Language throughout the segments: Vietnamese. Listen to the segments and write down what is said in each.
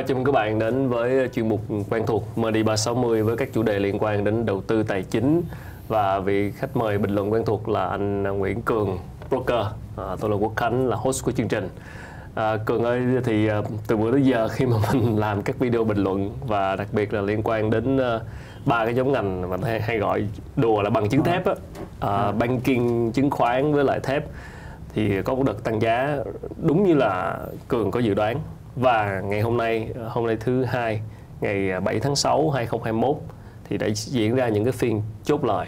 À, chào mừng các bạn đến với chuyên mục quen thuộc MD360 với các chủ đề liên quan đến đầu tư tài chính và vị khách mời bình luận quen thuộc là anh Nguyễn Cường, broker. À, tôi là Quốc Khánh là host của chương trình. À, Cường ơi thì à, từ bữa tới giờ khi mà mình làm các video bình luận và đặc biệt là liên quan đến uh, ba cái giống ngành mà hay, hay gọi đùa là bằng chứng thép á, à, banking, chứng khoán với lại thép thì có một đợt tăng giá đúng như là Cường có dự đoán và ngày hôm nay hôm nay thứ hai ngày 7 tháng 6 2021 thì đã diễn ra những cái phiên chốt lời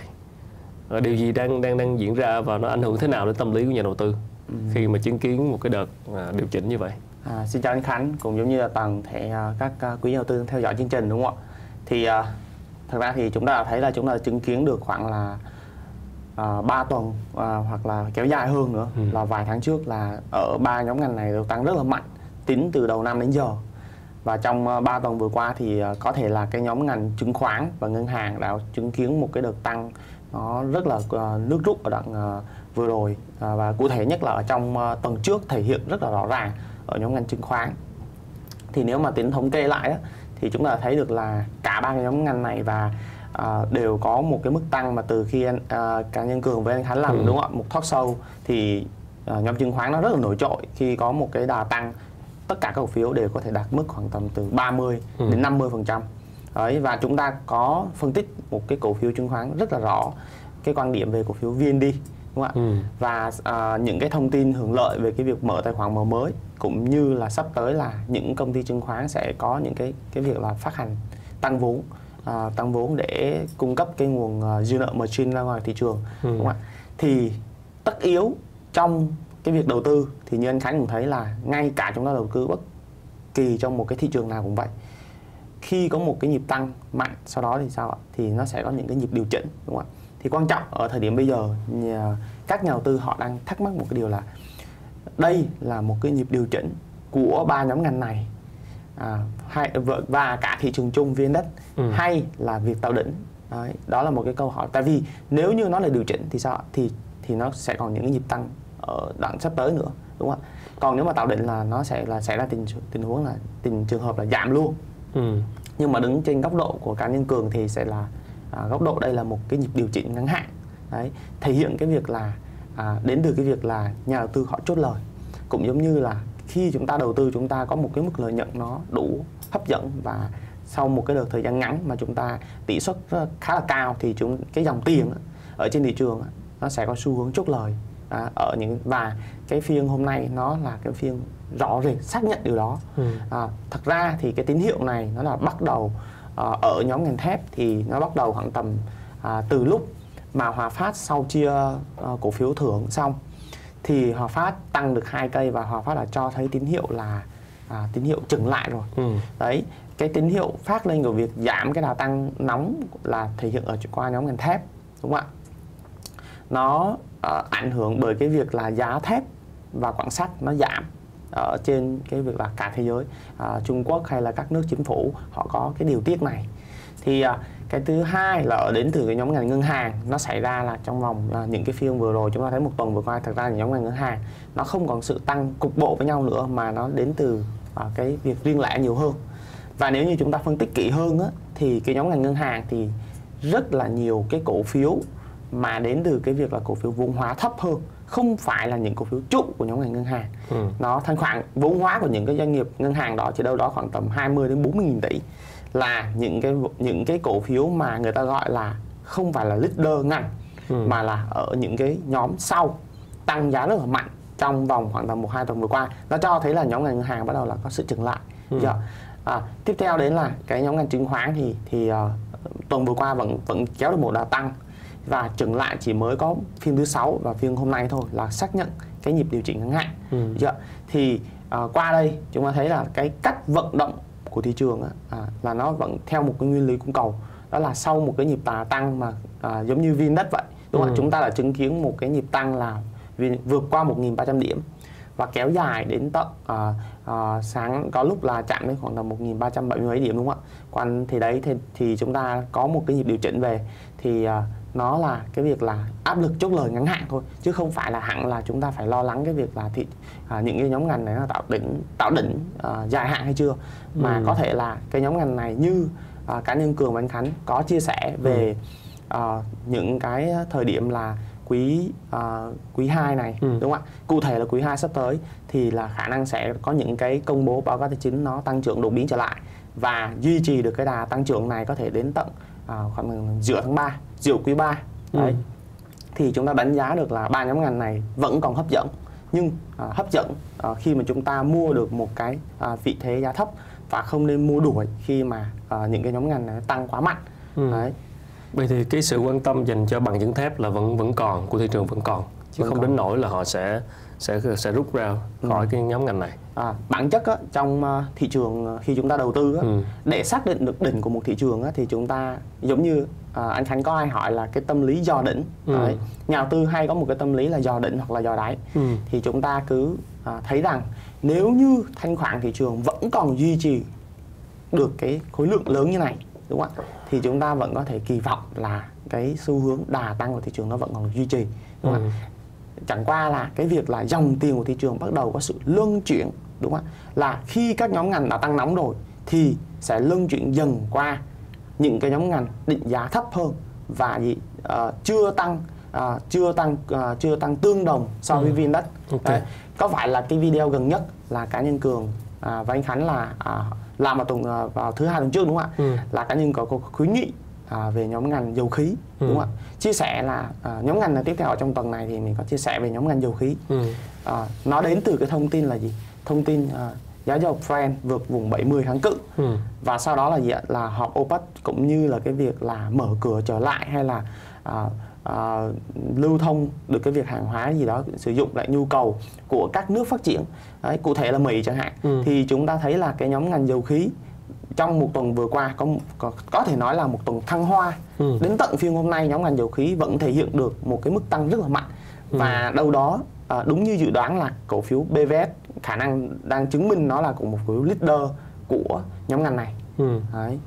ờ, điều gì đang đang đang diễn ra và nó ảnh hưởng thế nào đến tâm lý của nhà đầu tư ừ. khi mà chứng kiến một cái đợt à, điều chỉnh như vậy? À, xin chào anh Khánh cũng giống như là toàn thể à, các à, quý nhà đầu tư theo dõi chương trình đúng không ạ? Thì thật ra thì chúng ta thấy là chúng ta chứng kiến được khoảng là uh, 3 tuần uh, hoặc là kéo dài hơn nữa. Ừ. là vài tháng trước là ở ba nhóm ngành này đều tăng rất là mạnh tính từ đầu năm đến giờ. Và trong uh, 3 tuần vừa qua thì uh, có thể là cái nhóm ngành chứng khoán và ngân hàng đã chứng kiến một cái đợt tăng nó rất là uh, nước rút ở đoạn vừa rồi. Và cụ thể nhất là ở trong tuần trước thể hiện rất là rõ ràng ở nhóm ngành chứng khoán. Thì nếu mà tính thống kê lại thì chúng ta thấy được là cả ba cái nhóm ngành này và đều có một cái mức tăng mà từ khi anh, uh, cá nhân cường với anh khánh làm ừ. đúng không ạ? Một talk show thì nhóm chứng khoán nó rất là nổi trội khi có một cái đà tăng tất cả các cổ phiếu đều có thể đạt mức khoảng tầm từ 30 ừ. đến 50 phần trăm Đấy, và chúng ta có phân tích một cái cổ phiếu chứng khoán rất là rõ cái quan điểm về cổ phiếu VND đúng không ạ? Ừ. Và uh, những cái thông tin hưởng lợi về cái việc mở tài khoản mở mới cũng như là sắp tới là những công ty chứng khoán sẽ có những cái cái việc là phát hành tăng vốn uh, tăng vốn để cung cấp cái nguồn uh, dư nợ margin ra ngoài thị trường ừ. đúng không ạ? Thì tất yếu trong cái việc đầu tư thì như anh Khánh cũng thấy là ngay cả chúng ta đầu tư bất kỳ trong một cái thị trường nào cũng vậy. Khi có một cái nhịp tăng mạnh sau đó thì sao ạ? Thì nó sẽ có những cái nhịp điều chỉnh đúng không ạ? Thì quan trọng ở thời điểm bây giờ nhà, các nhà đầu tư họ đang thắc mắc một cái điều là đây là một cái nhịp điều chỉnh của ba nhóm ngành này à, hay và cả thị trường chung vn đất ừ. hay là việc tạo đỉnh. Đấy, đó là một cái câu hỏi. Tại vì nếu như nó là điều chỉnh thì sao thì thì nó sẽ còn những cái nhịp tăng đoạn sắp tới nữa đúng không ạ? Còn nếu mà tạo định là nó sẽ là xảy ra tình tình huống là tình trường hợp là giảm luôn. Ừ. nhưng mà đứng trên góc độ của cá nhân cường thì sẽ là à, góc độ đây là một cái nhịp điều chỉnh ngắn hạn. Đấy thể hiện cái việc là à, đến từ cái việc là nhà đầu tư họ chốt lời. Cũng giống như là khi chúng ta đầu tư chúng ta có một cái mức lợi nhuận nó đủ hấp dẫn và sau một cái đợt thời gian ngắn mà chúng ta tỷ suất khá là cao thì chúng cái dòng tiền ở trên thị trường nó sẽ có xu hướng chốt lời à, ở những và cái phiên hôm nay nó là cái phiên rõ rệt xác nhận điều đó ừ. à, thật ra thì cái tín hiệu này nó là bắt đầu à, ở nhóm ngành thép thì nó bắt đầu khoảng tầm à, từ lúc mà Hòa Phát sau chia à, cổ phiếu thưởng xong thì Hòa Phát tăng được hai cây và Hòa Phát là cho thấy tín hiệu là à, tín hiệu chừng lại rồi ừ. đấy cái tín hiệu phát lên của việc giảm cái đà tăng nóng là thể hiện ở qua nhóm ngành thép đúng không ạ nó uh, ảnh hưởng bởi cái việc là giá thép và quảng sắt nó giảm ở trên cái việc là cả thế giới. Uh, Trung Quốc hay là các nước chính phủ họ có cái điều tiết này. Thì uh, cái thứ hai là đến từ cái nhóm ngành ngân hàng nó xảy ra là trong vòng uh, những cái phiên vừa rồi chúng ta thấy một tuần vừa qua thật ra là nhóm ngành ngân hàng nó không còn sự tăng cục bộ với nhau nữa mà nó đến từ uh, cái việc riêng lẻ nhiều hơn. Và nếu như chúng ta phân tích kỹ hơn á, thì cái nhóm ngành ngân hàng thì rất là nhiều cái cổ phiếu mà đến từ cái việc là cổ phiếu vốn hóa thấp hơn không phải là những cổ phiếu trụ của nhóm ngành ngân hàng ừ. nó thanh khoản vốn hóa của những cái doanh nghiệp ngân hàng đó chỉ đâu đó khoảng tầm 20 đến 40 nghìn tỷ là những cái những cái cổ phiếu mà người ta gọi là không phải là leader ngành ừ. mà là ở những cái nhóm sau tăng giá rất là mạnh trong vòng khoảng tầm một hai tuần vừa qua nó cho thấy là nhóm ngành ngân hàng bắt đầu là có sự chừng lại ừ. Dạ. à, tiếp theo đến là cái nhóm ngành chứng khoán thì thì uh, tuần vừa qua vẫn vẫn kéo được một đà tăng và chừng lại chỉ mới có phiên thứ sáu và phiên hôm nay thôi là xác nhận cái nhịp điều chỉnh ngắn hạn ừ. Dạ. thì uh, qua đây chúng ta thấy là cái cách vận động của thị trường á, à, là nó vẫn theo một cái nguyên lý cung cầu đó là sau một cái nhịp tà tăng mà à, giống như viên đất vậy đúng không ừ. chúng ta đã chứng kiến một cái nhịp tăng là vượt qua 1.300 điểm và kéo dài đến tận à, à, sáng có lúc là chạm đến khoảng là 1.370 mấy điểm đúng không ạ còn thì đấy thì, thì chúng ta có một cái nhịp điều chỉnh về thì à, nó là cái việc là áp lực chốt lời ngắn hạn thôi chứ không phải là hẳn là chúng ta phải lo lắng cái việc là thị à, những cái nhóm ngành này nó tạo đỉnh tạo đỉnh à, dài hạn hay chưa mà ừ. có thể là cái nhóm ngành này như à, cá nhân cường và anh khánh có chia sẻ về ừ. à, những cái thời điểm là quý uh, quý 2 này ừ. đúng không ạ? Cụ thể là quý 2 sắp tới thì là khả năng sẽ có những cái công bố báo cáo tài chính nó tăng trưởng đột biến trở lại và duy trì được cái đà tăng trưởng này có thể đến tận uh, khoảng giữa tháng 3, giữa quý 3. Ừ. Đấy. Thì chúng ta đánh giá được là ba nhóm ngành này vẫn còn hấp dẫn nhưng uh, hấp dẫn uh, khi mà chúng ta mua được một cái uh, vị thế giá thấp và không nên mua đuổi khi mà uh, những cái nhóm ngành này tăng quá mạnh. Ừ. Đấy Vậy thì cái sự quan tâm dành cho bằng chứng thép là vẫn vẫn còn của thị trường vẫn còn chứ vẫn không còn. đến nỗi là họ sẽ sẽ sẽ rút ra khỏi ừ. cái nhóm ngành này. À, bản chất á, trong uh, thị trường uh, khi chúng ta đầu tư á, ừ. để xác định được đỉnh của một thị trường á, thì chúng ta giống như uh, anh Khánh có ai hỏi là cái tâm lý dò đỉnh. Ừ. Đấy. Nhà đầu tư hay có một cái tâm lý là dò đỉnh hoặc là dò đáy. Ừ. Thì chúng ta cứ uh, thấy rằng nếu như thanh khoản thị trường vẫn còn duy trì được cái khối lượng lớn như này đúng không ạ thì chúng ta vẫn có thể kỳ vọng là cái xu hướng đà tăng của thị trường nó vẫn còn duy trì đúng không ừ. ạ chẳng qua là cái việc là dòng tiền của thị trường bắt đầu có sự luân chuyển đúng không ạ là khi các nhóm ngành đã tăng nóng rồi thì sẽ luân chuyển dần qua những cái nhóm ngành định giá thấp hơn và gì uh, chưa tăng uh, chưa tăng uh, chưa tăng tương đồng so với ừ. Vindex. Okay. Đấy. Có phải là cái video gần nhất là cá nhân cường uh, và anh Khánh là uh, làm vào tuần uh, vào thứ hai tuần trước đúng không ạ? Ừ. Là cá nhân có, có khuyến nghị à, về nhóm ngành dầu khí ừ. đúng không ạ chia sẻ là à, nhóm ngành là tiếp theo trong tuần này thì mình có chia sẻ về nhóm ngành dầu khí ừ. à, nó đến từ cái thông tin là gì thông tin à, giá dầu Brent vượt vùng 70 tháng cự ừ. và sau đó là gì ạ là họp OPEC cũng như là cái việc là mở cửa trở lại hay là à, à, lưu thông được cái việc hàng hóa gì đó sử dụng lại nhu cầu của các nước phát triển Đấy, cụ thể là Mỹ chẳng hạn ừ. thì chúng ta thấy là cái nhóm ngành dầu khí trong một tuần vừa qua có có, có thể nói là một tuần thăng hoa ừ. đến tận phiên hôm nay nhóm ngành dầu khí vẫn thể hiện được một cái mức tăng rất là mạnh ừ. và đâu đó à, đúng như dự đoán là cổ phiếu BVS khả năng đang chứng minh nó là một cổ phiếu leader của nhóm ngành này ừ. Đấy.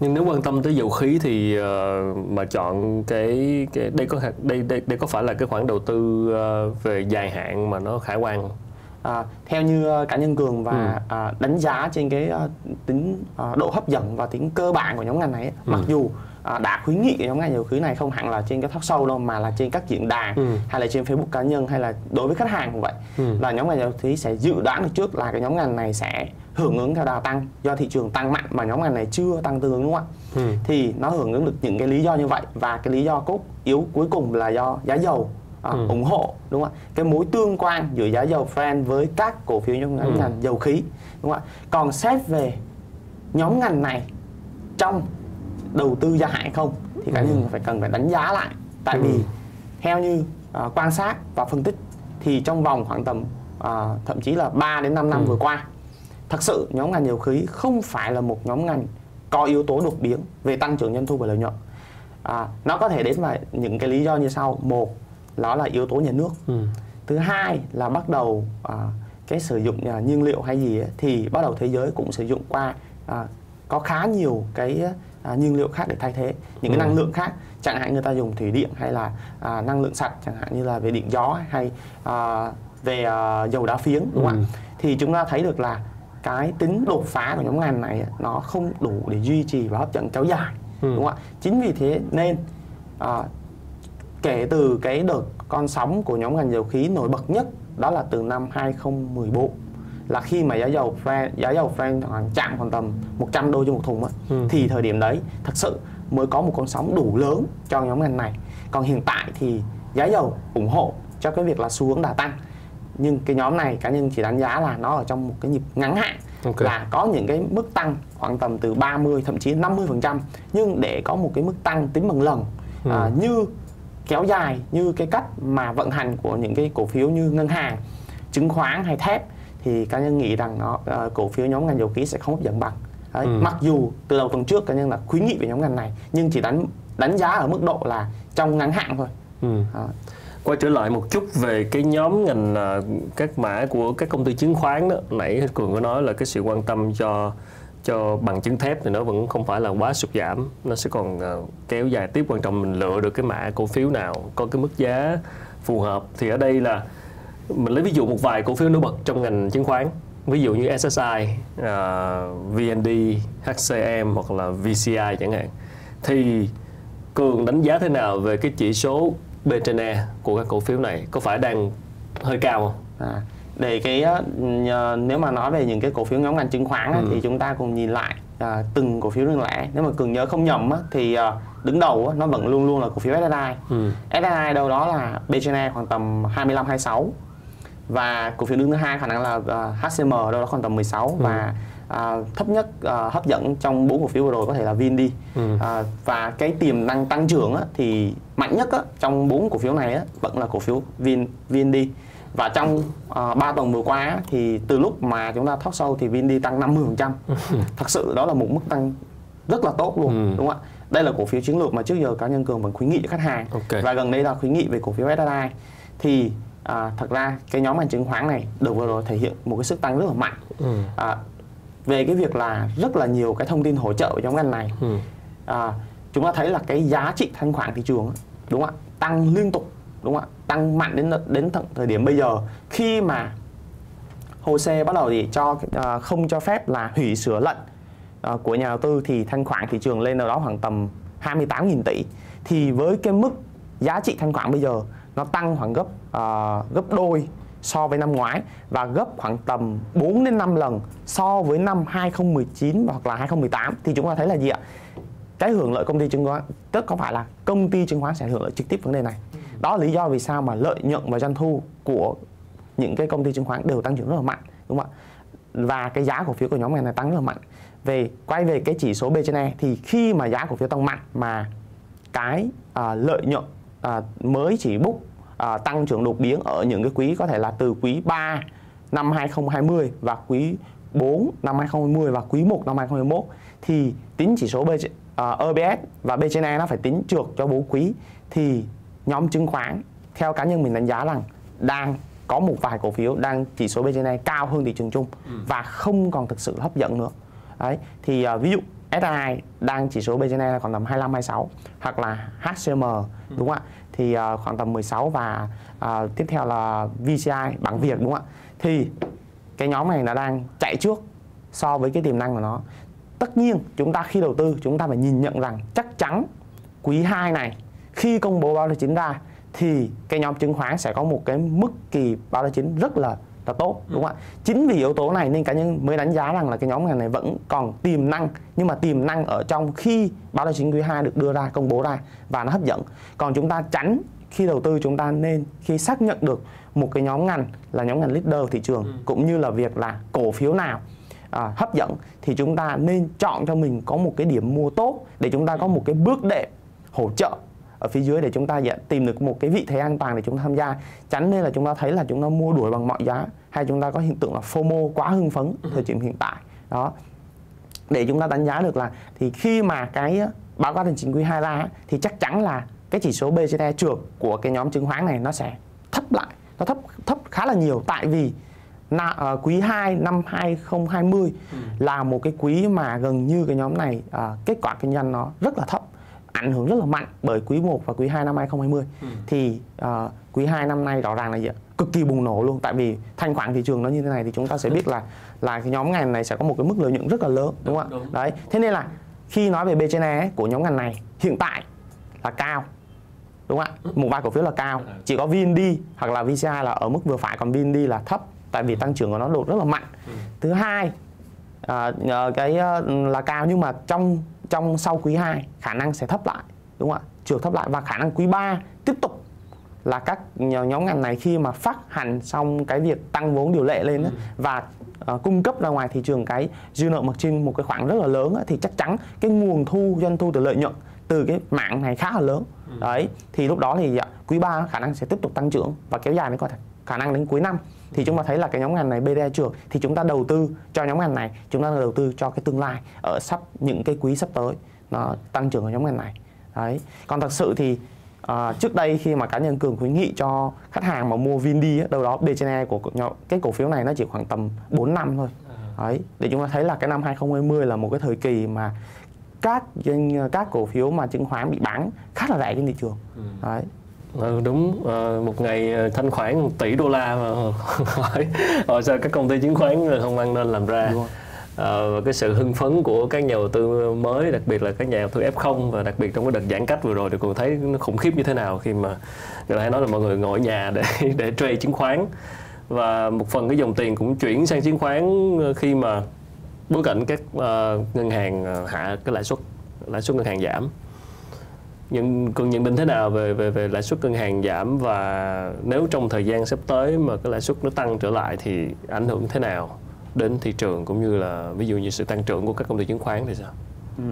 nhưng nếu quan tâm tới dầu khí thì uh, mà chọn cái cái đây có đây đây đây có phải là cái khoản đầu tư uh, về dài hạn mà nó khả quan không? À, theo như uh, cá nhân cường và ừ. à, đánh giá trên cái uh, tính uh, độ hấp dẫn và tính cơ bản của nhóm ngành này ừ. mặc dù à, đã khuyến nghị nhóm ngành dầu khí này không hẳn là trên cái talk show đâu mà là trên các diễn đàn ừ. hay là trên Facebook cá nhân hay là đối với khách hàng cũng vậy ừ. là nhóm ngành dầu khí sẽ dự đoán được trước là cái nhóm ngành này sẽ hưởng ứng theo đà tăng do thị trường tăng mạnh mà nhóm ngành này chưa tăng tương ứng đúng không ạ ừ. thì nó hưởng ứng được những cái lý do như vậy và cái lý do cốt yếu cuối cùng là do giá dầu à, ừ. ủng hộ đúng không ạ cái mối tương quan giữa giá dầu Brent với các cổ phiếu trong ngành ừ. dầu khí đúng không ạ còn xét về nhóm ngành này trong đầu tư gia hạn không thì cá nhân ừ. phải cần phải đánh giá lại tại ừ. vì theo như uh, quan sát và phân tích thì trong vòng khoảng tầm uh, thậm chí là 3 đến 5 năm ừ. vừa qua thật sự nhóm ngành dầu khí không phải là một nhóm ngành có yếu tố đột biến về tăng trưởng doanh thu và lợi nhuận à, nó có thể đến vào những cái lý do như sau một đó là yếu tố nhà nước ừ. thứ hai là bắt đầu à, cái sử dụng à, nhiên liệu hay gì ấy, thì bắt đầu thế giới cũng sử dụng qua à, có khá nhiều cái à, nhiên liệu khác để thay thế những ừ. cái năng lượng khác chẳng hạn người ta dùng thủy điện hay là à, năng lượng sạch chẳng hạn như là về điện gió hay à, về à, dầu đá phiến đúng không ừ. ạ thì chúng ta thấy được là cái tính đột phá của nhóm ngành này nó không đủ để duy trì và hấp dẫn kéo dài ừ. đúng không ạ chính vì thế nên à, kể từ cái đợt con sóng của nhóm ngành dầu khí nổi bật nhất đó là từ năm 2014 là khi mà giá dầu Brent, giá dầu Brent chạm khoảng tầm 100 đô cho một thùng á, ừ. thì thời điểm đấy thật sự mới có một con sóng đủ lớn cho nhóm ngành này. Còn hiện tại thì giá dầu ủng hộ cho cái việc là xu hướng đà tăng. Nhưng cái nhóm này cá nhân chỉ đánh giá là nó ở trong một cái nhịp ngắn hạn okay. là có những cái mức tăng khoảng tầm từ 30 thậm chí 50% nhưng để có một cái mức tăng tính bằng lần ừ. à, như kéo dài như cái cách mà vận hành của những cái cổ phiếu như ngân hàng chứng khoán hay thép thì cá nhân nghĩ rằng nó uh, cổ phiếu nhóm ngành dầu khí sẽ không hấp dẫn bằng Đấy. Ừ. mặc dù từ đầu tuần trước cá nhân là khuyến nghị về nhóm ngành này nhưng chỉ đánh đánh giá ở mức độ là trong ngắn hạn thôi ừ. à. quay trở lại một chút về cái nhóm ngành uh, các mã của các công ty chứng khoán đó nãy cường có nói là cái sự quan tâm cho cho bằng chứng thép thì nó vẫn không phải là quá sụt giảm. Nó sẽ còn uh, kéo dài tiếp. Quan trọng mình lựa được cái mã cổ phiếu nào có cái mức giá phù hợp. Thì ở đây là mình lấy ví dụ một vài cổ phiếu nổi bật trong ngành chứng khoán. Ví dụ như SSI, uh, ờ, VND, HCM hoặc là VCI chẳng hạn. Thì cường đánh giá thế nào về cái chỉ số B trên E của các cổ phiếu này? Có phải đang hơi cao không? À, để cái nếu mà nói về những cái cổ phiếu nhóm ngành chứng khoán ừ. thì chúng ta cùng nhìn lại à, từng cổ phiếu riêng lẻ nếu mà cường nhớ không nhầm á, thì à, đứng đầu á, nó vẫn luôn luôn là cổ phiếu SSI ừ. SSI đâu đó là B trên E khoảng tầm 25 26 và cổ phiếu đứng thứ hai khả năng là uh, à, HCM đâu đó khoảng tầm 16 ừ. và uh, thấp nhất uh, hấp dẫn trong bốn cổ phiếu vừa rồi có thể là VinD ừ. uh, và cái tiềm năng tăng trưởng á, thì mạnh nhất á, trong bốn cổ phiếu này á, vẫn là cổ phiếu Vin VinD và trong uh, 3 tuần vừa qua thì từ lúc mà chúng ta thoát sâu thì VinD tăng 50% thật sự đó là một mức tăng rất là tốt luôn ừ. đúng không ạ đây là cổ phiếu chiến lược mà trước giờ cá nhân cường vẫn khuyến nghị cho khách hàng okay. và gần đây là khuyến nghị về cổ phiếu SSI thì à, thật ra cái nhóm ngành chứng khoán này được vừa rồi thể hiện một cái sức tăng rất là mạnh ừ. à, về cái việc là rất là nhiều cái thông tin hỗ trợ trong ngành này ừ. à, chúng ta thấy là cái giá trị thanh khoản thị trường đúng không ạ tăng liên tục đúng không ạ tăng mạnh đến đến thời điểm bây giờ khi mà hồ sơ bắt đầu thì cho uh, không cho phép là hủy sửa lệnh uh, của nhà đầu tư thì thanh khoản thị trường lên nào đó khoảng tầm 28.000 tỷ thì với cái mức giá trị thanh khoản bây giờ nó tăng khoảng gấp uh, gấp đôi so với năm ngoái và gấp khoảng tầm 4 đến 5 lần so với năm 2019 hoặc là 2018 thì chúng ta thấy là gì ạ? Cái hưởng lợi công ty chứng khoán tức có phải là công ty chứng khoán sẽ hưởng lợi trực tiếp vấn đề này. Đó là lý do vì sao mà lợi nhuận và doanh thu của những cái công ty chứng khoán đều tăng trưởng rất là mạnh đúng không ạ? Và cái giá cổ phiếu của nhóm ngành này tăng rất là mạnh. Về quay về cái chỉ số B trên E thì khi mà giá cổ phiếu tăng mạnh mà cái à, lợi nhuận à, mới chỉ bút à, tăng trưởng đột biến ở những cái quý có thể là từ quý 3 năm 2020 và quý 4 năm 2020 và quý 1 năm 2021 thì tính chỉ số B, à, uh, EBS và B trên E nó phải tính trượt cho bốn quý thì nhóm chứng khoán theo cá nhân mình đánh giá rằng đang có một vài cổ phiếu đang chỉ số B trên E cao hơn thị trường chung ừ. và không còn thực sự hấp dẫn nữa. Đấy thì uh, ví dụ SI đang chỉ số B trên E là còn tầm 25 26 hoặc là HCM ừ. đúng không ạ? thì uh, khoảng tầm 16 và uh, tiếp theo là VCI bảng Việt đúng không ạ? Thì cái nhóm này nó đang chạy trước so với cái tiềm năng của nó. Tất nhiên chúng ta khi đầu tư chúng ta phải nhìn nhận rằng chắc chắn quý 2 này khi công bố báo cáo chính ra thì cái nhóm chứng khoán sẽ có một cái mức kỳ báo cáo chính rất là là tốt đúng không ạ? Chính vì yếu tố này nên cá nhân mới đánh giá rằng là cái nhóm ngành này vẫn còn tiềm năng nhưng mà tiềm năng ở trong khi báo cáo chính quý 2 được đưa ra công bố ra và nó hấp dẫn. Còn chúng ta tránh khi đầu tư chúng ta nên khi xác nhận được một cái nhóm ngành là nhóm ngành leader thị trường ừ. cũng như là việc là cổ phiếu nào à, hấp dẫn thì chúng ta nên chọn cho mình có một cái điểm mua tốt để chúng ta có một cái bước đệm hỗ trợ ở phía dưới để chúng ta tìm được một cái vị thế an toàn để chúng ta tham gia. Tránh nên là chúng ta thấy là chúng ta mua đuổi bằng mọi giá hay chúng ta có hiện tượng là FOMO quá hưng phấn ừ. thời điểm hiện tại. Đó. Để chúng ta đánh giá được là thì khi mà cái báo cáo tài chính quý 2 ra thì chắc chắn là cái chỉ số BCD trượt của cái nhóm chứng khoán này nó sẽ thấp lại nó thấp thấp khá là nhiều. Tại vì na, uh, quý 2 năm 2020 ừ. là một cái quý mà gần như cái nhóm này uh, kết quả kinh doanh nó rất là thấp ảnh hưởng rất là mạnh bởi quý 1 và quý 2 năm 2020 ừ. thì uh, quý 2 năm nay rõ ràng là gì? cực kỳ bùng nổ luôn. Tại vì thanh khoản thị trường nó như thế này thì chúng ta sẽ biết là là cái nhóm ngành này sẽ có một cái mức lợi nhuận rất là lớn đúng không ạ? Đấy thế nên là khi nói về B trên E của nhóm ngành này hiện tại là cao đúng không ạ? Một vài cổ phiếu là cao. Chỉ có VND hoặc là VCI là ở mức vừa phải còn VND là thấp tại vì tăng trưởng của nó đột rất là mạnh. Ừ. thứ hai à, cái là cao nhưng mà trong trong sau quý 2 khả năng sẽ thấp lại đúng không ạ trượt thấp lại và khả năng quý 3 tiếp tục là các nhóm ngành này khi mà phát hành xong cái việc tăng vốn điều lệ lên ừ. và uh, cung cấp ra ngoài thị trường cái dư nợ margin một cái khoản rất là lớn thì chắc chắn cái nguồn thu doanh thu từ lợi nhuận từ cái mạng này khá là lớn ừ. đấy thì lúc đó thì dạ, quý 3 khả năng sẽ tiếp tục tăng trưởng và kéo dài đến có thể khả năng đến cuối năm thì chúng ta thấy là cái nhóm ngành này BDI trường thì chúng ta đầu tư cho nhóm ngành này chúng ta đầu tư cho cái tương lai ở sắp những cái quý sắp tới nó tăng trưởng ở nhóm ngành này đấy còn thật sự thì uh, trước đây khi mà cá nhân cường khuyến nghị cho khách hàng mà mua Vindi đâu đó B trên E của cái cổ phiếu này nó chỉ khoảng tầm 4 năm thôi Đấy, để chúng ta thấy là cái năm 2020 là một cái thời kỳ mà các các cổ phiếu mà chứng khoán bị bán khá là rẻ trên thị trường. Ừ. Đấy. Ừ, đúng. À, một ngày ờ, thanh khoản 1 tỷ đô la mà hỏi hỏi sao các công ty chứng khoán không ăn nên làm ra. À, và cái sự hưng phấn của các nhà đầu tư mới đặc biệt là các nhà đầu tư F0 và đặc biệt trong cái đợt giãn cách vừa rồi thì cũng thấy nó khủng khiếp như thế nào khi mà người ta hay nói là mọi người ngồi ở nhà để để trade chứng khoán. Và một phần cái dòng tiền cũng chuyển sang chứng khoán khi mà bối cảnh các uh, ngân hàng hạ cái lãi suất lãi suất ngân hàng giảm nhưng cần nhận định thế nào về về về lãi suất ngân hàng giảm và nếu trong thời gian sắp tới mà cái lãi suất nó tăng trở lại thì ảnh hưởng thế nào đến thị trường cũng như là ví dụ như sự tăng trưởng của các công ty chứng khoán thì sao? Ừ.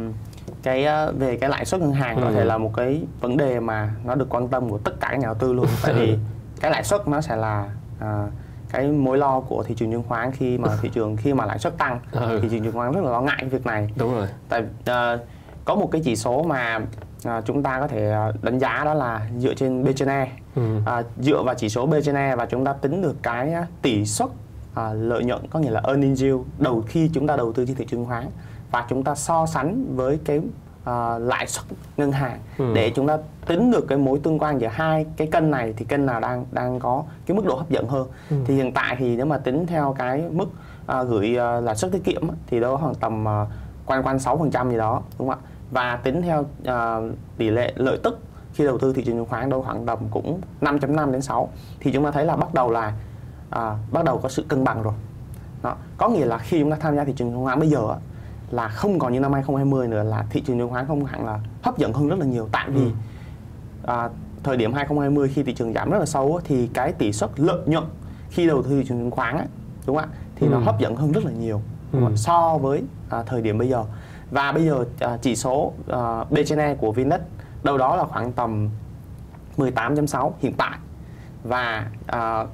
Cái ờ, về cái lãi suất ngân hàng ừ. có thể là một cái vấn đề mà nó được quan tâm của tất cả các nhà đầu tư luôn tại vì cái lãi suất nó sẽ là à, cái mối lo của thị trường chứng khoán khi mà thị trường khi mà lãi suất tăng ừ. thị trường chứng khoán rất là lo ngại cái việc này đúng rồi tại uh, có một cái chỉ số mà uh, chúng ta có thể đánh giá đó là dựa trên B trên E ừ. uh, dựa vào chỉ số B trên E và chúng ta tính được cái tỷ suất uh, lợi nhuận có nghĩa là earning yield đầu khi chúng ta đầu tư trên thị trường khoán và chúng ta so sánh với cái uh, lãi suất ngân hàng ừ. để chúng ta tính được cái mối tương quan giữa hai cái kênh này thì kênh nào đang đang có cái mức độ hấp dẫn hơn ừ. thì hiện tại thì nếu mà tính theo cái mức uh, gửi uh, lãi suất tiết kiệm thì đâu khoảng tầm uh, quanh quanh sáu phần trăm gì đó đúng không ạ và tính theo uh, tỷ lệ lợi tức khi đầu tư thị trường chứng khoán đâu khoảng tầm cũng 5.5 đến 6 thì chúng ta thấy là bắt đầu là à, bắt đầu có sự cân bằng rồi đó. có nghĩa là khi chúng ta tham gia thị trường chứng khoán bây giờ là không còn như năm 2020 nữa là thị trường chứng khoán không hẳn là hấp dẫn hơn rất là nhiều tại vì ừ. à, thời điểm 2020 khi thị trường giảm rất là sâu thì cái tỷ suất lợi nhuận khi đầu tư thị trường chứng khoán đúng không ạ thì ừ. nó hấp dẫn hơn rất là nhiều ừ. so với à, thời điểm bây giờ và bây giờ à, chỉ số à, B trên E của Vinex đâu đó là khoảng tầm 18.6 hiện tại và à,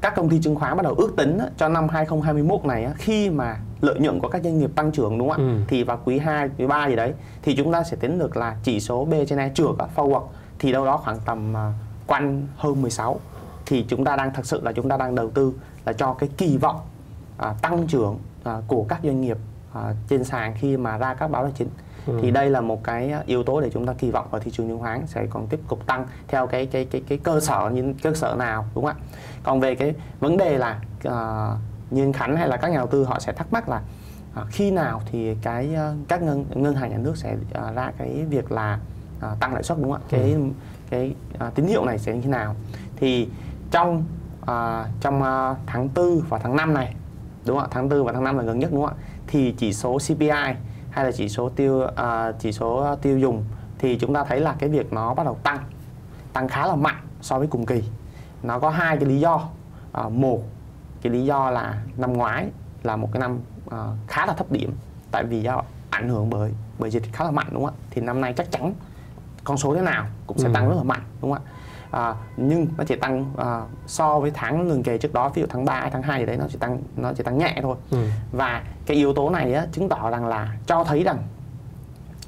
các công ty chứng khoán bắt đầu ước tính cho năm 2021 này khi mà lợi nhuận của các doanh nghiệp tăng trưởng đúng không ạ? Ừ. Thì vào quý 2, quý 3 gì đấy thì chúng ta sẽ tính được là chỉ số B trên E trượt forward thì đâu đó khoảng tầm uh, quanh hơn 16 thì chúng ta đang thật sự là chúng ta đang đầu tư là cho cái kỳ vọng uh, tăng trưởng uh, của các doanh nghiệp uh, trên sàn khi mà ra các báo tài chính. Ừ. thì đây là một cái yếu tố để chúng ta kỳ vọng vào thị trường chứng khoán sẽ còn tiếp tục tăng theo cái cái cái cái cơ sở như cơ sở nào đúng không ạ? Còn về cái vấn đề là uh, như anh Khánh hay là các nhà đầu tư họ sẽ thắc mắc là uh, khi nào thì cái uh, các ngân ngân hàng nhà nước sẽ uh, ra cái việc là uh, tăng lãi suất đúng không ạ? Cái ừ. cái uh, tín hiệu này sẽ như thế nào? Thì trong uh, trong uh, tháng 4 và tháng 5 này đúng không ạ? Tháng 4 và tháng 5 là gần nhất đúng không ạ thì chỉ số CPI hay là chỉ số tiêu uh, chỉ số tiêu dùng thì chúng ta thấy là cái việc nó bắt đầu tăng tăng khá là mạnh so với cùng kỳ. Nó có hai cái lý do. Uh, một cái lý do là năm ngoái là một cái năm uh, khá là thấp điểm tại vì do ảnh hưởng bởi bởi dịch khá là mạnh đúng không ạ? Thì năm nay chắc chắn con số thế nào cũng sẽ ừ. tăng rất là mạnh đúng không ạ à, nhưng nó chỉ tăng à, so với tháng liền kề trước đó ví dụ tháng 3 tháng 2 gì đấy nó chỉ tăng nó chỉ tăng nhẹ thôi ừ. và cái yếu tố này á, chứng tỏ rằng là cho thấy rằng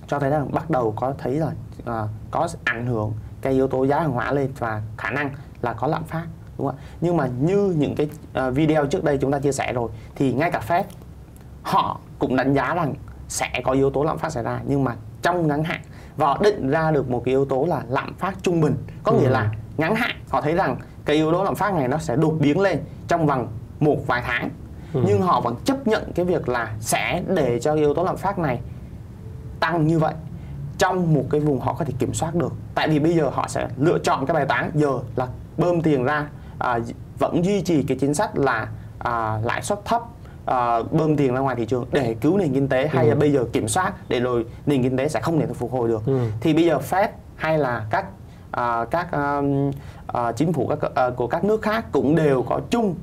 cho thấy rằng bắt đầu có thấy là à, có ảnh hưởng cái yếu tố giá hàng hóa lên và khả năng là có lạm phát đúng không ạ nhưng mà như những cái uh, video trước đây chúng ta chia sẻ rồi thì ngay cả Fed họ cũng đánh giá rằng sẽ có yếu tố lạm phát xảy ra nhưng mà trong ngắn hạn và định ra được một cái yếu tố là lạm phát trung bình có nghĩa ừ. là ngắn hạn họ thấy rằng cái yếu tố lạm phát này nó sẽ đột biến lên trong vòng một vài tháng ừ. nhưng họ vẫn chấp nhận cái việc là sẽ để cho yếu tố lạm phát này tăng như vậy trong một cái vùng họ có thể kiểm soát được tại vì bây giờ họ sẽ lựa chọn cái bài toán giờ là bơm tiền ra à, vẫn duy trì cái chính sách là à, lãi suất thấp uh, bơm tiền ra ngoài thị trường để cứu nền kinh tế hay ừ. là bây giờ kiểm soát để rồi nền kinh tế sẽ không thể phục hồi được ừ. thì bây giờ Fed hay là các uh, các um, uh, chính phủ các uh, của các nước khác cũng đều có chung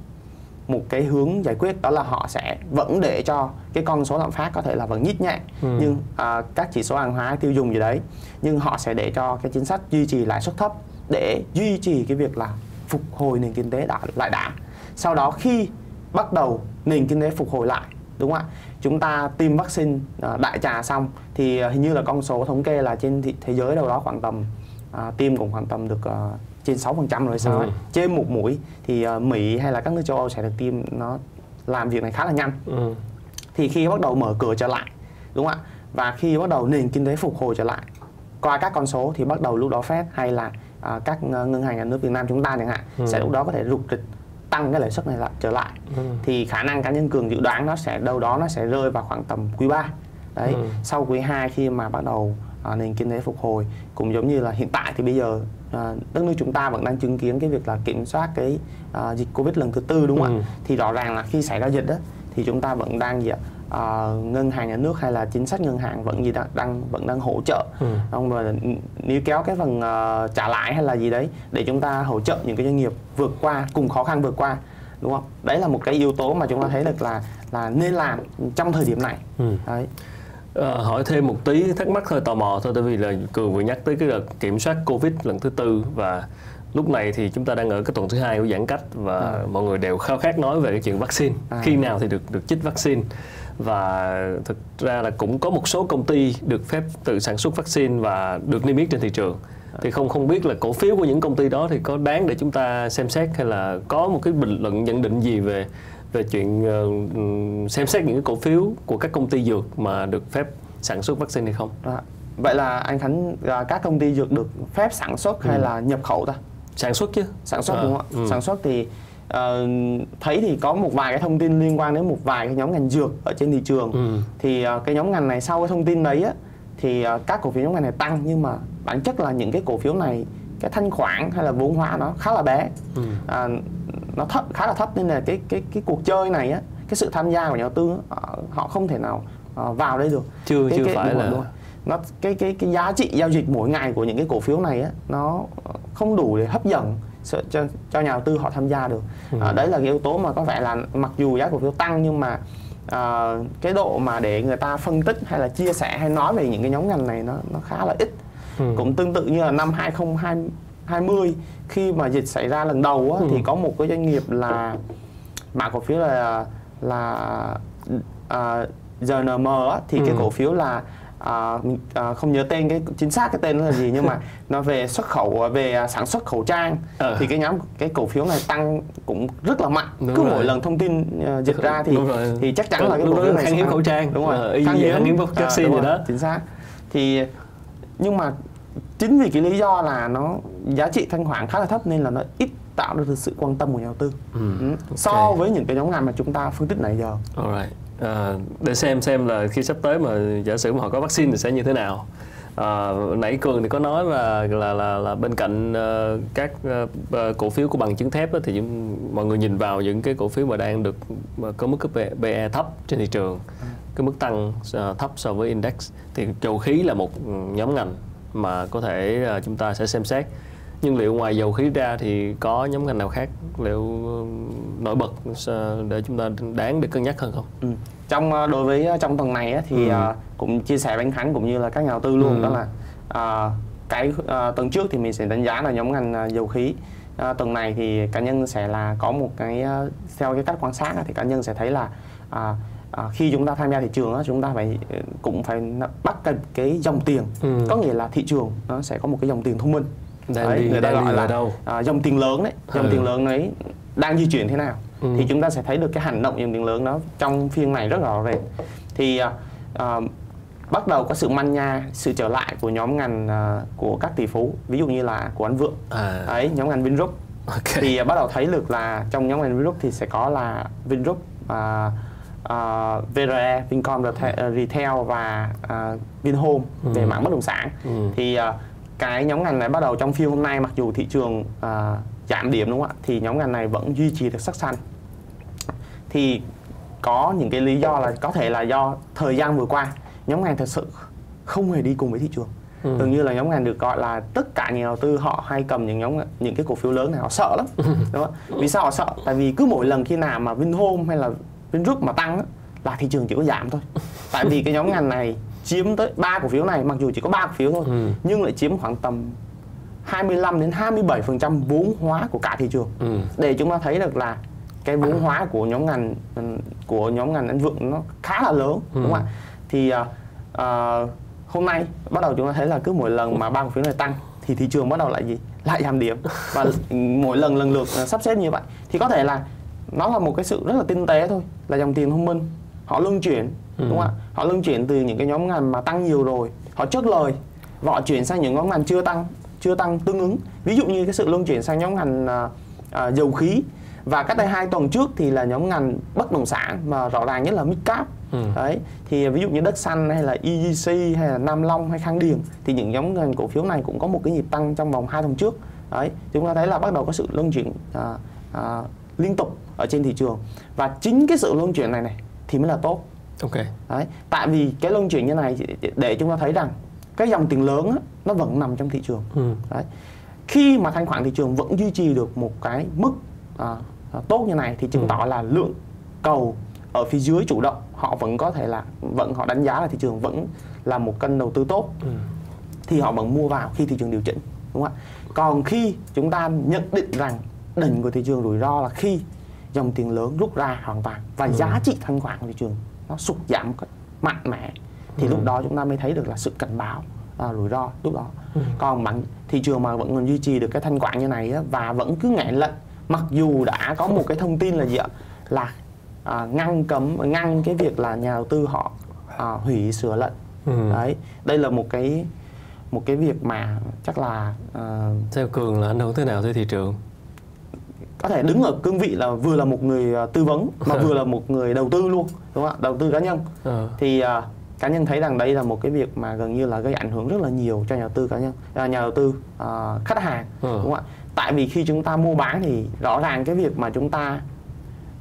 một cái hướng giải quyết đó là họ sẽ vẫn để cho cái con số lạm phát có thể là vẫn nhít nhẹ ừ. nhưng uh, các chỉ số hàng hóa tiêu dùng gì đấy nhưng họ sẽ để cho cái chính sách duy trì lãi suất thấp để duy trì cái việc là phục hồi nền kinh tế đã lại đã sau đó khi bắt đầu nền kinh tế phục hồi lại đúng không ạ chúng ta tiêm vaccine uh, đại trà xong thì uh, hình như là con số thống kê là trên thế giới đâu đó khoảng tầm uh, tiêm cũng khoảng tầm được uh, trên 6% rồi sao ừ. trên một mũi thì uh, Mỹ hay là các nước châu Âu sẽ được tiêm nó làm việc này khá là nhanh ừ. thì khi bắt đầu mở cửa trở lại đúng không ạ và khi bắt đầu nền kinh tế phục hồi trở lại qua các con số thì bắt đầu lúc đó Fed hay là à, các ngân hàng nhà nước Việt Nam chúng ta chẳng hạn ừ. sẽ lúc đó có thể rụt rịch tăng cái lãi suất này lại trở lại ừ. thì khả năng cá nhân cường dự đoán nó sẽ đâu đó nó sẽ rơi vào khoảng tầm quý 3 đấy ừ. sau quý 2 khi mà bắt đầu à, nền kinh tế phục hồi cũng giống như là hiện tại thì bây giờ à, đất nước chúng ta vẫn đang chứng kiến cái việc là kiểm soát cái à, dịch covid lần thứ tư đúng không ừ. ạ thì rõ ràng là khi xảy ra dịch đó thì chúng ta vẫn đang gì ạ à, ngân hàng nhà nước hay là chính sách ngân hàng vẫn gì đang, đang vẫn đang hỗ trợ ừ. không nếu kéo cái phần uh, trả lãi hay là gì đấy để chúng ta hỗ trợ những cái doanh nghiệp vượt qua cùng khó khăn vượt qua đúng không đấy là một cái yếu tố mà chúng ta thấy được là là nên làm trong thời điểm này ừ. đấy À, hỏi thêm một tí thắc mắc hơi tò mò thôi tại vì là cường vừa nhắc tới cái đợt kiểm soát covid lần thứ tư và lúc này thì chúng ta đang ở cái tuần thứ hai của giãn cách và à. mọi người đều khao khát nói về cái chuyện vaccine à. khi nào thì được được chích vaccine và thực ra là cũng có một số công ty được phép tự sản xuất vaccine và được niêm yết trên thị trường thì không không biết là cổ phiếu của những công ty đó thì có đáng để chúng ta xem xét hay là có một cái bình luận nhận định gì về về chuyện uh, xem xét những cái cổ phiếu của các công ty dược mà được phép sản xuất vaccine hay không? À, vậy là anh Khánh à, các công ty dược được phép sản xuất hay ừ. là nhập khẩu ta? Sản xuất chứ. Sản xuất à, đúng không ạ? Ừ. Sản xuất thì uh, thấy thì có một vài cái thông tin liên quan đến một vài cái nhóm ngành dược ở trên thị trường. Ừ. Thì uh, cái nhóm ngành này sau cái thông tin đấy á thì uh, các cổ phiếu nhóm ngành này tăng nhưng mà bản chất là những cái cổ phiếu này cái thanh khoản hay là vốn hóa nó khá là bé. Ừ. Uh, nó thấp khá là thấp nên là cái cái cái cuộc chơi này á cái sự tham gia của nhà đầu tư á, họ không thể nào uh, vào đây được chưa cái, chưa cái, phải là đúng nó cái cái cái giá trị giao dịch mỗi ngày của những cái cổ phiếu này á nó không đủ để hấp dẫn cho cho nhà đầu tư họ tham gia được ừ. à, đấy là cái yếu tố mà có vẻ là mặc dù giá cổ phiếu tăng nhưng mà à, cái độ mà để người ta phân tích hay là chia sẻ hay nói về những cái nhóm ngành này nó nó khá là ít ừ. cũng tương tự như là năm 2020 khi mà dịch xảy ra lần đầu á, ừ. thì có một cái doanh nghiệp là mã cổ phiếu là là uh, GNM á, thì ừ. cái cổ phiếu là à, à, không nhớ tên cái chính xác cái tên là gì nhưng mà nó về xuất khẩu về sản xuất khẩu trang ừ. thì cái nhóm cái cổ phiếu này tăng cũng rất là mạnh đúng cứ rồi. mỗi lần thông tin uh, dịch ra thì thì chắc chắn là cái cổ phiếu này khan hiếm khẩu trang đúng rồi uh, khan hiếm hiếm vaccine gì đó chính xác thì nhưng mà chính vì cái lý do là nó giá trị thanh khoản khá là thấp nên là nó ít tạo được sự quan tâm của nhà đầu tư ừ, ừ. Okay. so với những cái nhóm ngành mà chúng ta phân tích nãy giờ. Alright. À, để xem xem là khi sắp tới mà giả sử mà họ có vaccine thì sẽ như thế nào. À, nãy cường thì có nói là là là, là bên cạnh uh, các uh, cổ phiếu của bằng chứng thép đó, thì những, mọi người nhìn vào những cái cổ phiếu mà đang được mà có mức cấp PE thấp trên thị trường, cái mức tăng uh, thấp so với index thì dầu khí là một ừ, nhóm ngành mà có thể uh, chúng ta sẽ xem xét nhưng liệu ngoài dầu khí ra thì có nhóm ngành nào khác liệu nổi bật để chúng ta đáng để cân nhắc hơn không? Ừ. Trong ờ, đối với ờ, trong tuần này thì ừ. cũng chia sẻ với anh Khánh cũng như là các nhà đầu tư luôn ừ. đó là uh, cái uh, tuần trước thì mình sẽ đánh giá là nhóm ngành dầu khí uh, tuần này thì cá nhân sẽ là có một cái theo cái cách quan sát thì cá nhân sẽ thấy là uh, à, khi chúng ta tham gia thị trường chúng ta phải cũng phải bắt cái, cái dòng tiền ừ. có nghĩa là thị trường nó sẽ có một cái dòng tiền thông minh đấy, đi, người ta gọi là đâu? À, dòng tiền lớn đấy dòng ừ. tiền lớn đấy đang di chuyển thế nào ừ. thì chúng ta sẽ thấy được cái hành động dòng tiền lớn đó trong phiên này rất rõ rệt thì à, à, bắt đầu có sự manh nha sự trở lại của nhóm ngành à, của các tỷ phú ví dụ như là của anh vượng à. ấy nhóm ngành vingroup okay. thì à, bắt đầu thấy được là trong nhóm ngành vingroup thì sẽ có là vingroup à, uh, VRE, Vincom Retail và uh, Vinhome ừ. về mảng bất động sản ừ. thì uh, cái nhóm ngành này bắt đầu trong phiên hôm nay mặc dù thị trường uh, giảm điểm đúng không ạ? Thì nhóm ngành này vẫn duy trì được sắc xanh. Thì có những cái lý do là có thể là do thời gian vừa qua nhóm ngành thật sự không hề đi cùng với thị trường. Ừ. gần như là nhóm ngành được gọi là tất cả nhà đầu tư họ hay cầm những nhóm những cái cổ phiếu lớn này họ sợ lắm đúng không? vì sao họ sợ? Tại vì cứ mỗi lần khi nào mà Vinhome hay là Vingroup mà tăng là thị trường chỉ có giảm thôi. Tại vì cái nhóm ngành này chiếm tới ba cổ phiếu này mặc dù chỉ có ba cổ phiếu thôi ừ. nhưng lại chiếm khoảng tầm 25 đến 27 phần trăm vốn hóa của cả thị trường. Ừ. để chúng ta thấy được là cái vốn hóa của nhóm ngành của nhóm ngành anh vượng nó khá là lớn ừ. đúng không ạ? Thì uh, uh, hôm nay bắt đầu chúng ta thấy là cứ mỗi lần mà ba cổ phiếu này tăng thì thị trường bắt đầu lại gì? Lại giảm điểm. Và mỗi lần lần lượt sắp xếp như vậy. Thì có thể là nó là một cái sự rất là tinh tế thôi là dòng tiền thông minh họ luân chuyển đúng không ạ họ luân chuyển từ những cái nhóm ngành mà tăng nhiều rồi họ chốt lời và họ chuyển sang những nhóm ngành chưa tăng chưa tăng tương ứng. Ví dụ như cái sự luân chuyển sang nhóm ngành à, à, dầu khí. Và cách đây hai tuần trước thì là nhóm ngành bất động sản mà rõ ràng nhất là midcap. Ừ. đấy thì ví dụ như đất xanh hay là EGC hay là Nam Long hay Khang Điền thì những nhóm ngành cổ phiếu này cũng có một cái nhịp tăng trong vòng hai tuần trước. Đấy chúng ta thấy là bắt đầu có sự luân chuyển à, à, liên tục ở trên thị trường. Và chính cái sự luân chuyển này này thì mới là tốt ok đấy tại vì cái luân chuyển như này để chúng ta thấy rằng cái dòng tiền lớn á, nó vẫn nằm trong thị trường ừ. đấy khi mà thanh khoản thị trường vẫn duy trì được một cái mức à, à, tốt như này thì chứng ừ. tỏ là lượng cầu ở phía dưới chủ động họ vẫn có thể là vẫn họ đánh giá là thị trường vẫn là một kênh đầu tư tốt ừ. thì họ vẫn mua vào khi thị trường điều chỉnh đúng không ạ còn khi chúng ta nhận định rằng đỉnh của thị trường rủi ro là khi dòng tiền lớn rút ra hoàn toàn và ừ. giá trị thanh khoản của thị trường nó sụt giảm mạnh mẽ thì ừ. lúc đó chúng ta mới thấy được là sự cảnh báo à, rủi ro lúc đó ừ. còn bằng thị trường mà vẫn còn duy trì được cái thanh khoản như này á, và vẫn cứ ngại lệnh mặc dù đã có một cái thông tin là gì ạ là à, ngăn cấm ngăn cái việc là nhà đầu tư họ à, hủy sửa lệnh ừ. đấy đây là một cái một cái việc mà chắc là uh, theo cường là ảnh hưởng thế nào tới thị trường có thể đứng ở cương vị là vừa là một người à, tư vấn mà vừa là một người đầu tư luôn đúng không ạ đầu tư cá nhân ừ. thì uh, cá nhân thấy rằng đây là một cái việc mà gần như là gây ảnh hưởng rất là nhiều cho nhà đầu tư cá nhân uh, nhà đầu tư uh, khách hàng ừ. đúng không ạ tại vì khi chúng ta mua bán thì rõ ràng cái việc mà chúng ta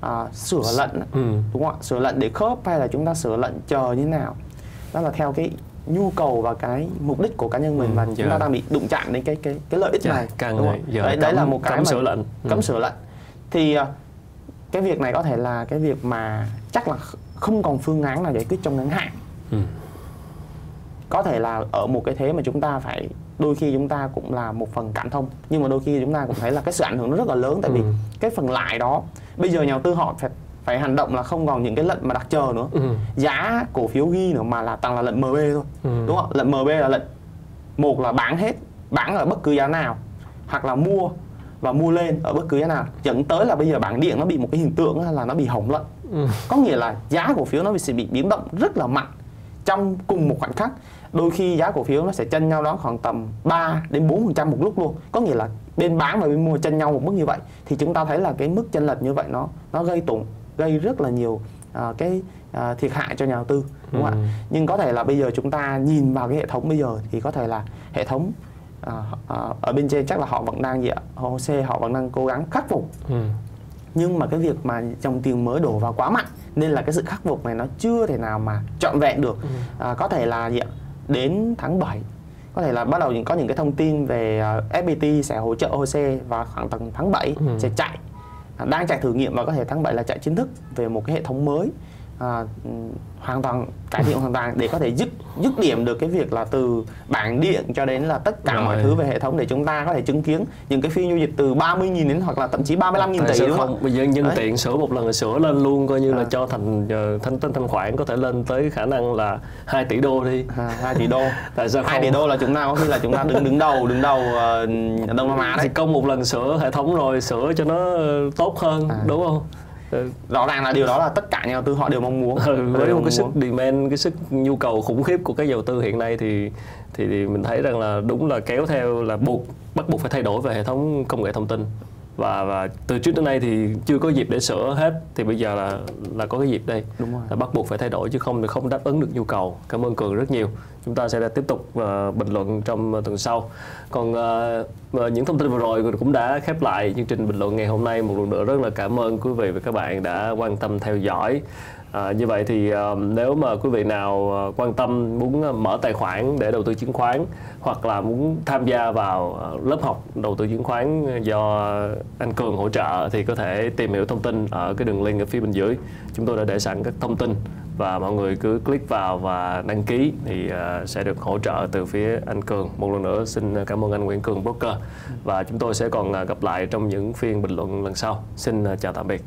uh, sửa lệnh ừ. đúng không ạ sửa lệnh để khớp hay là chúng ta sửa lệnh chờ như thế nào đó là theo cái nhu cầu và cái mục đích của cá nhân mình ừ, và dạ. chúng ta đang bị đụng chạm đến cái cái cái lợi ích dạ, này càng đúng không? Giờ đấy, đấy là một cái cấm mà sửa lệnh cấm ừ. sửa lệnh thì uh, cái việc này có thể là cái việc mà chắc là không còn phương án nào giải quyết trong ngắn hạn ừ. có thể là ở một cái thế mà chúng ta phải đôi khi chúng ta cũng là một phần cảm thông nhưng mà đôi khi chúng ta cũng thấy là cái sự ảnh hưởng nó rất là lớn tại vì ừ. cái phần lại đó bây giờ nhà đầu tư họ phải phải hành động là không còn những cái lệnh mà đặt chờ nữa. Ừ. giá cổ phiếu ghi nữa mà là toàn là lệnh MB thôi. Ừ. đúng không? Lệnh MB là lệnh một là bán hết bán ở bất cứ giá nào hoặc là mua và mua lên ở bất cứ giá nào. Dẫn tới là bây giờ bảng điện nó bị một cái hiện tượng là nó bị hỏng lệnh ừ. có nghĩa là giá cổ phiếu nó sẽ bị biến động rất là mạnh trong cùng một khoảnh khắc. Đôi khi giá cổ phiếu nó sẽ chân nhau đó khoảng tầm 3 đến 4 phần trăm một lúc luôn. Có nghĩa là bên bán và bên mua chân nhau một mức như vậy. Thì chúng ta thấy là cái mức chênh lệch như vậy nó nó gây tổn gây rất là nhiều uh, cái uh, thiệt hại cho nhà đầu tư đúng không ừ. ạ nhưng có thể là bây giờ chúng ta nhìn vào cái hệ thống bây giờ thì có thể là hệ thống uh, uh, ở bên trên chắc là họ vẫn đang gì ạ hồ sê họ vẫn đang cố gắng khắc phục ừ. nhưng mà cái việc mà dòng tiền mới đổ vào quá mạnh nên là cái sự khắc phục này nó chưa thể nào mà trọn vẹn được ừ. à, có thể là gì ạ đến tháng 7 có thể là bắt đầu có những cái thông tin về uh, FPT sẽ hỗ trợ HOSE và khoảng tầm tháng 7 ừ. sẽ chạy đang chạy thử nghiệm và có thể tháng 7 là chạy chính thức về một cái hệ thống mới à, hoàn toàn cải thiện hoàn toàn để có thể dứt dứt điểm được cái việc là từ bảng điện cho đến là tất cả Rồi. mọi thứ về hệ thống để chúng ta có thể chứng kiến những cái phiên giao dịch từ 30.000 đến hoặc là thậm chí 35.000 tỷ đúng không? Bây giờ nhân Đấy. tiện sửa một lần sửa lên luôn coi như à. là cho thành uh, thanh thanh thanh khoản có thể lên tới khả năng là 2 tỷ đô đi. À, 2 tỷ đô. Tại sao 2 tỷ đô là chúng ta có khi là chúng ta đứng đứng đầu đứng đầu uh, Đông Nam Á đấy. Thì công một lần sửa hệ thống rồi sửa cho nó tốt hơn à. đúng không? Rõ ràng là điều đó là tất cả nhà đầu tư họ đều mong muốn. Ừ, với một cái sức demand cái sức nhu cầu khủng khiếp của các nhà đầu tư hiện nay thì, thì mình thấy rằng là đúng là kéo theo là buộc bắt buộc phải thay đổi về hệ thống công nghệ thông tin và và từ trước đến nay thì chưa có dịp để sửa hết. Thì bây giờ là là có cái dịp đây. Đúng rồi. là bắt buộc phải thay đổi chứ không thì không đáp ứng được nhu cầu. Cảm ơn cường rất nhiều. Chúng ta sẽ tiếp tục uh, bình luận trong tuần sau. Còn uh, những thông tin vừa rồi cũng đã khép lại chương trình bình luận ngày hôm nay. Một lần nữa rất là cảm ơn quý vị và các bạn đã quan tâm theo dõi À, như vậy thì uh, nếu mà quý vị nào uh, quan tâm muốn mở tài khoản để đầu tư chứng khoán hoặc là muốn tham gia vào lớp học đầu tư chứng khoán do anh Cường hỗ trợ thì có thể tìm hiểu thông tin ở cái đường link ở phía bên dưới. Chúng tôi đã để sẵn các thông tin và mọi người cứ click vào và đăng ký thì uh, sẽ được hỗ trợ từ phía anh Cường. Một lần nữa xin cảm ơn anh Nguyễn Cường Broker và chúng tôi sẽ còn uh, gặp lại trong những phiên bình luận lần sau. Xin uh, chào tạm biệt.